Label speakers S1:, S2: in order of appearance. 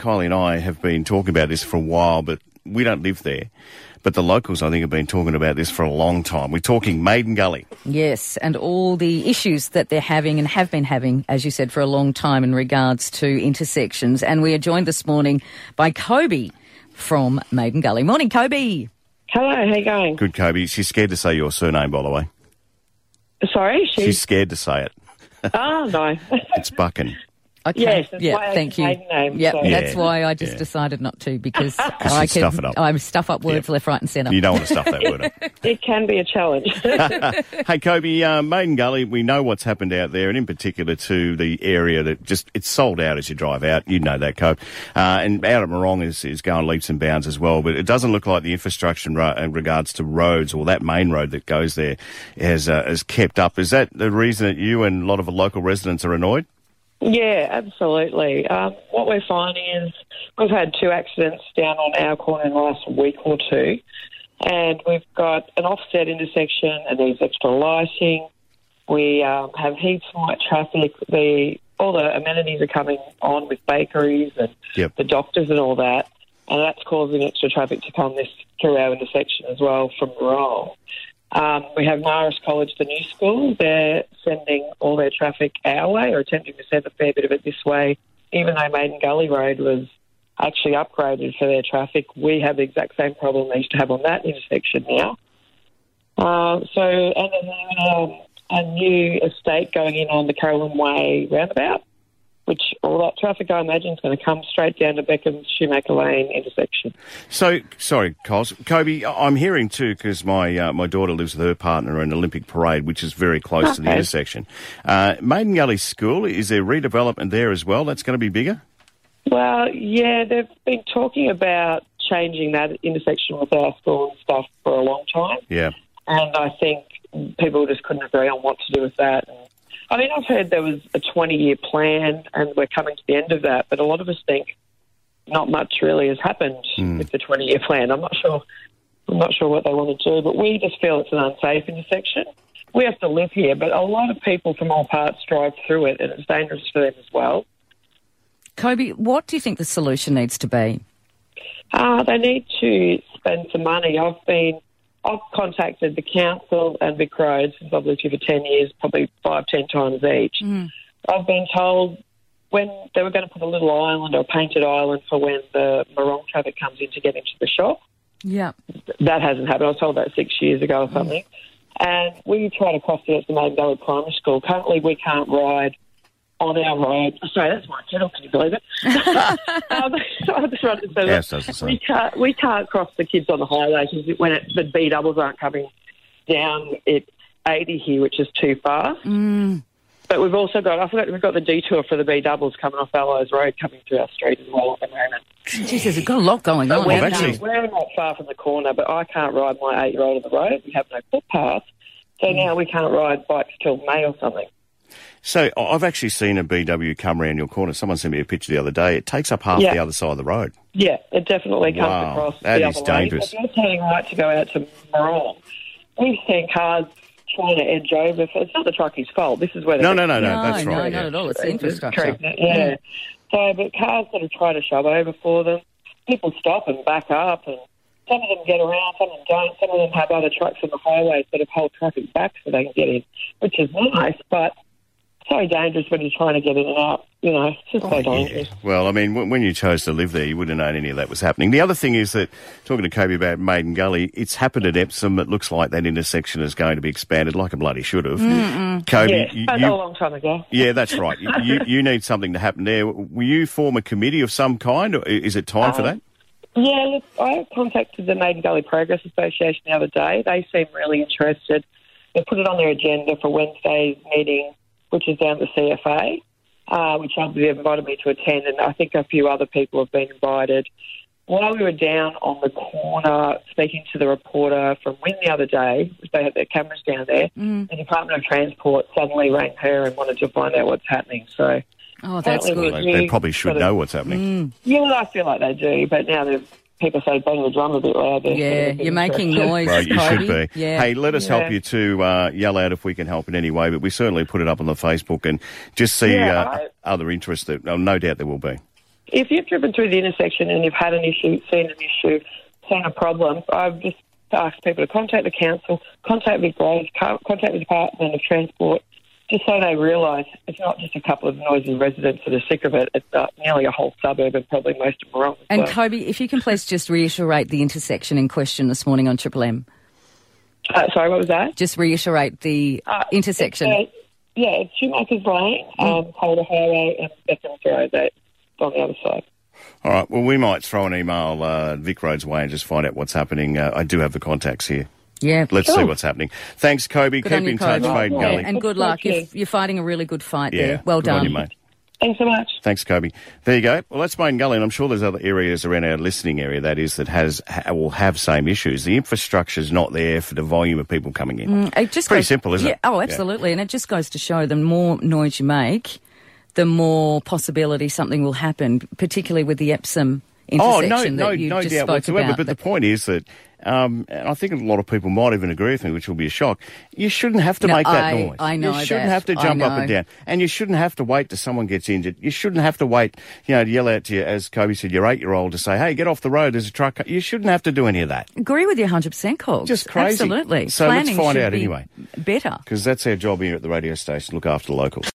S1: Kylie and I have been talking about this for a while, but we don't live there. But the locals, I think, have been talking about this for a long time. We're talking Maiden Gully.
S2: Yes, and all the issues that they're having and have been having, as you said, for a long time in regards to intersections. And we are joined this morning by Kobe from Maiden Gully. Morning, Kobe.
S3: Hello, how you going?
S1: Good, Kobe. She's scared to say your surname, by the way.
S3: Sorry, she's.
S1: She's scared to say it.
S3: Oh no.
S1: It's Bucking.
S2: Okay.
S3: Yes, that's
S2: yeah,
S3: why I
S2: thank you.
S3: name,
S2: yeah,
S3: so-
S2: that's
S1: Yeah,
S2: why I just
S1: yeah.
S2: decided not to because I can
S1: stuff it up.
S2: I stuff up words
S1: Yeah.
S2: left, right, and centre.
S1: You don't want to stuff that word up.
S3: it can be a challenge.
S1: Hey, Kobe, uh, Maiden Gully, we know what's happened out there, and in particular to the area that just, it's sold out as you drive out. You know that, Kobe. Uh, and out at Marong is, is going leaps and bounds as well, but it doesn't look like the infrastructure in, ro- in regards to roads or that main road that goes there has, uh, has kept up. Is that the reason that you and a lot of the local residents are annoyed?
S3: Yeah, absolutely. Um, what we're finding is we've had two accidents down on our corner in the last week or two, and we've got an offset intersection and needs extra lighting. We um, have heaps of light traffic. The all the amenities are coming on with bakeries and
S1: Yep.
S3: the doctors and all that, and that's causing extra traffic to come this through our intersection as well from Marong. Um, we have Marist College, the new school. They're sending all their traffic our way, or attempting to send a fair bit of it this way, even though Maiden Gully Road was actually upgraded for their traffic. We have the exact same problem they used to have on that intersection now. Uh, so, and then um, a new estate going in on the Carolyn Way roundabout, all that traffic I imagine is going to come straight down to Beckham's Shoemaker Lane intersection.
S1: So, sorry, Cos. Kobe, I'm hearing too, because my, uh, my daughter lives with her partner in Olympic Parade, which is very close to the intersection. Uh, Maiden Gully School, is there redevelopment there as well? That's going to be bigger?
S3: Well, yeah, they've been talking about changing that intersection with our school and stuff for a long time,
S1: Yeah.
S3: and I think people just couldn't agree on what to do with that. And, I mean, I've heard there was a 20 year plan, and we're coming to the end of that, but a lot of us think not much really has happened with the 20 year plan. I'm not sure. I'm not sure what they want to do, but we just feel it's an unsafe intersection. We have to live here, but a lot of people from all parts drive through it, and it's dangerous for them as well.
S2: Kobe, what do you think the solution needs to be?
S3: Uh, they need to spend some money. I've been, I've contacted the council and Vic Roads since I've lived here for 10 years, probably five, ten times each. Hmm. I've been told when they were going to put a little island or a painted island for when the Marong traffic comes in to get into the shop.
S2: Yeah.
S3: That hasn't happened. I was told that six years ago or hmm. something. And we try to cross the Maiden Gully Primary School. Currently, we can't ride on our road. Sorry, that's my kettle. Can you believe it? um, I just wanted to say
S1: Yes,
S3: that
S1: does
S3: we can't we can't cross the kids on the highway because when it, the B doubles aren't coming down at 80 here, which is too fast. But we've also got I forgot we've got the detour for the B doubles coming off Allies Road coming through our street as well at the moment.
S2: Jesus, we've got a lot going on.
S3: We're,
S1: I've
S2: haven't we?
S1: actually-
S3: we're not far from the corner, but I can't ride my eight year old on the road. We have no footpath. So now we can't ride bikes till May or something.
S1: So I- I've actually seen a BW come around your corner. Someone sent me a picture the other day. It takes up half
S3: Yeah.
S1: the other side of the road.
S3: Yeah, it definitely comes
S1: Wow,
S3: across
S1: that
S3: the
S1: is
S3: other lane.
S1: dangerous.
S3: If you're turning right to go out to Marong, we've seen cars trying to edge over. It's not the truckie's fault. This is where
S1: No, no, no, no.
S2: No,
S1: That's
S2: no,
S1: right.
S2: not
S1: yeah.
S2: at all. It's the infrastructure.
S3: Correct, Yeah. So, but cars that are trying to shove over for them, people stop and back up, and some of them get around, some of them don't. Some of them have other trucks on the highway that have hold traffic back so they can get in, which is nice, but so dangerous when you're trying to get in and out. You know, it's just so
S1: oh,
S3: Yeah.
S1: Well, I mean, when when you chose to live there, you wouldn't have known any of that was happening. The other thing is that, talking to Kobe about Maiden Gully, it's happened at Epsom. It looks like that intersection is going to be expanded like a bloody should have. Kobe,
S3: Yeah,
S1: you, you-
S3: a long time ago.
S1: yeah, that's right. You, you, you need something to happen there. Will you form a committee of some kind, or is it time for um, that?
S3: Yeah, look, I contacted the Maiden Gully Progress Association the other day. They seem really interested. They put it on their agenda for Wednesday's meeting, which is down at the CFA, uh, which they invited me to attend, and I think a few other people have been invited. While we were down on the corner speaking to the reporter from WIN the other day, they had their cameras down there, the Department of Transport suddenly rang her and wanted to find out what's happening. So,
S2: Oh, that's good.
S1: They, they probably should
S3: sort of-
S1: know what's happening.
S3: yeah, well, I feel like they do, but now they've people say bang the drum a bit louder.
S2: Yeah, you're making noise,
S1: Right, you
S2: Kobe.
S1: should be.
S2: Yeah.
S1: Hey, let us help you to uh, yell out if we can help in any way, but we certainly put it up on the Facebook and just see
S3: Yeah,
S1: uh,
S3: I-
S1: other interests that oh, no doubt there will be.
S3: if you've driven through the intersection and you've had an issue, seen an issue, seen a problem, I've just asked people to contact the council, contact Vic Roads, contact the Department of Transport, just so they realise it's not just a couple of noisy residents that are sick of it, it's uh, nearly a whole suburb and probably most of Marong.
S2: And
S3: well.
S2: Kobe, if you can please just reiterate the intersection in question this morning on Triple M.
S3: Uh, sorry, what was that?
S2: Just reiterate the
S3: Uh,
S2: intersection.
S3: it's, uh, yeah, it's Shoemakers Lane, um, Calder Highway, and Beckham's Road. That's on the other side.
S1: All right. Well, we might throw an email uh, Vic Roads way and just find out what's happening. Uh, I do have the contacts here.
S2: Yeah.
S1: Let's see what's happening. Thanks, Kobe.
S2: Good
S1: Keep
S2: on you,
S1: in touch,
S2: Kobe.
S1: Maiden
S3: Yeah,
S1: Gully.
S2: And good luck. You're,
S3: you.
S2: you're fighting a really good fight
S1: yeah.
S2: there. Well
S1: good on
S2: done.
S1: you, mate.
S3: Thanks so much.
S1: Thanks, Kobe. There you go. Well, that's Maiden Gully, and I'm sure there's other areas around our listening area that is that has ha, will have same issues. The infrastructure's not there for the volume of people coming in.
S2: Mm, it just
S1: Pretty
S2: goes-
S1: simple, isn't
S2: yeah,
S1: it?
S2: Oh,
S1: Yeah.
S2: absolutely. And it just goes to show the more noise you make, the more possibility something will happen, particularly with the Epsom
S1: Oh
S2: intersection
S1: no, no,
S2: that you
S1: no
S2: just
S1: doubt
S2: spoke
S1: whatsoever.
S2: about.
S1: But the point is that, um, and I think a lot of people might even agree with me, which will be a shock. You shouldn't have to
S2: No,
S1: make that
S2: I-
S1: noise.
S2: I know
S1: You shouldn't
S2: that.
S1: have to jump up and down, and you shouldn't have to wait till someone gets injured. You shouldn't have to wait, you know, to yell out to you, as Kobe said, your eight-year-old to say, "Hey, get off the road. There's a truck." You shouldn't have to do any of that
S2: Agree with you 100%, Cogs.
S1: Just crazy.
S2: Absolutely.
S1: So let's find out anyway.
S2: Better.
S1: because that's our job here at the radio station. Look after the locals.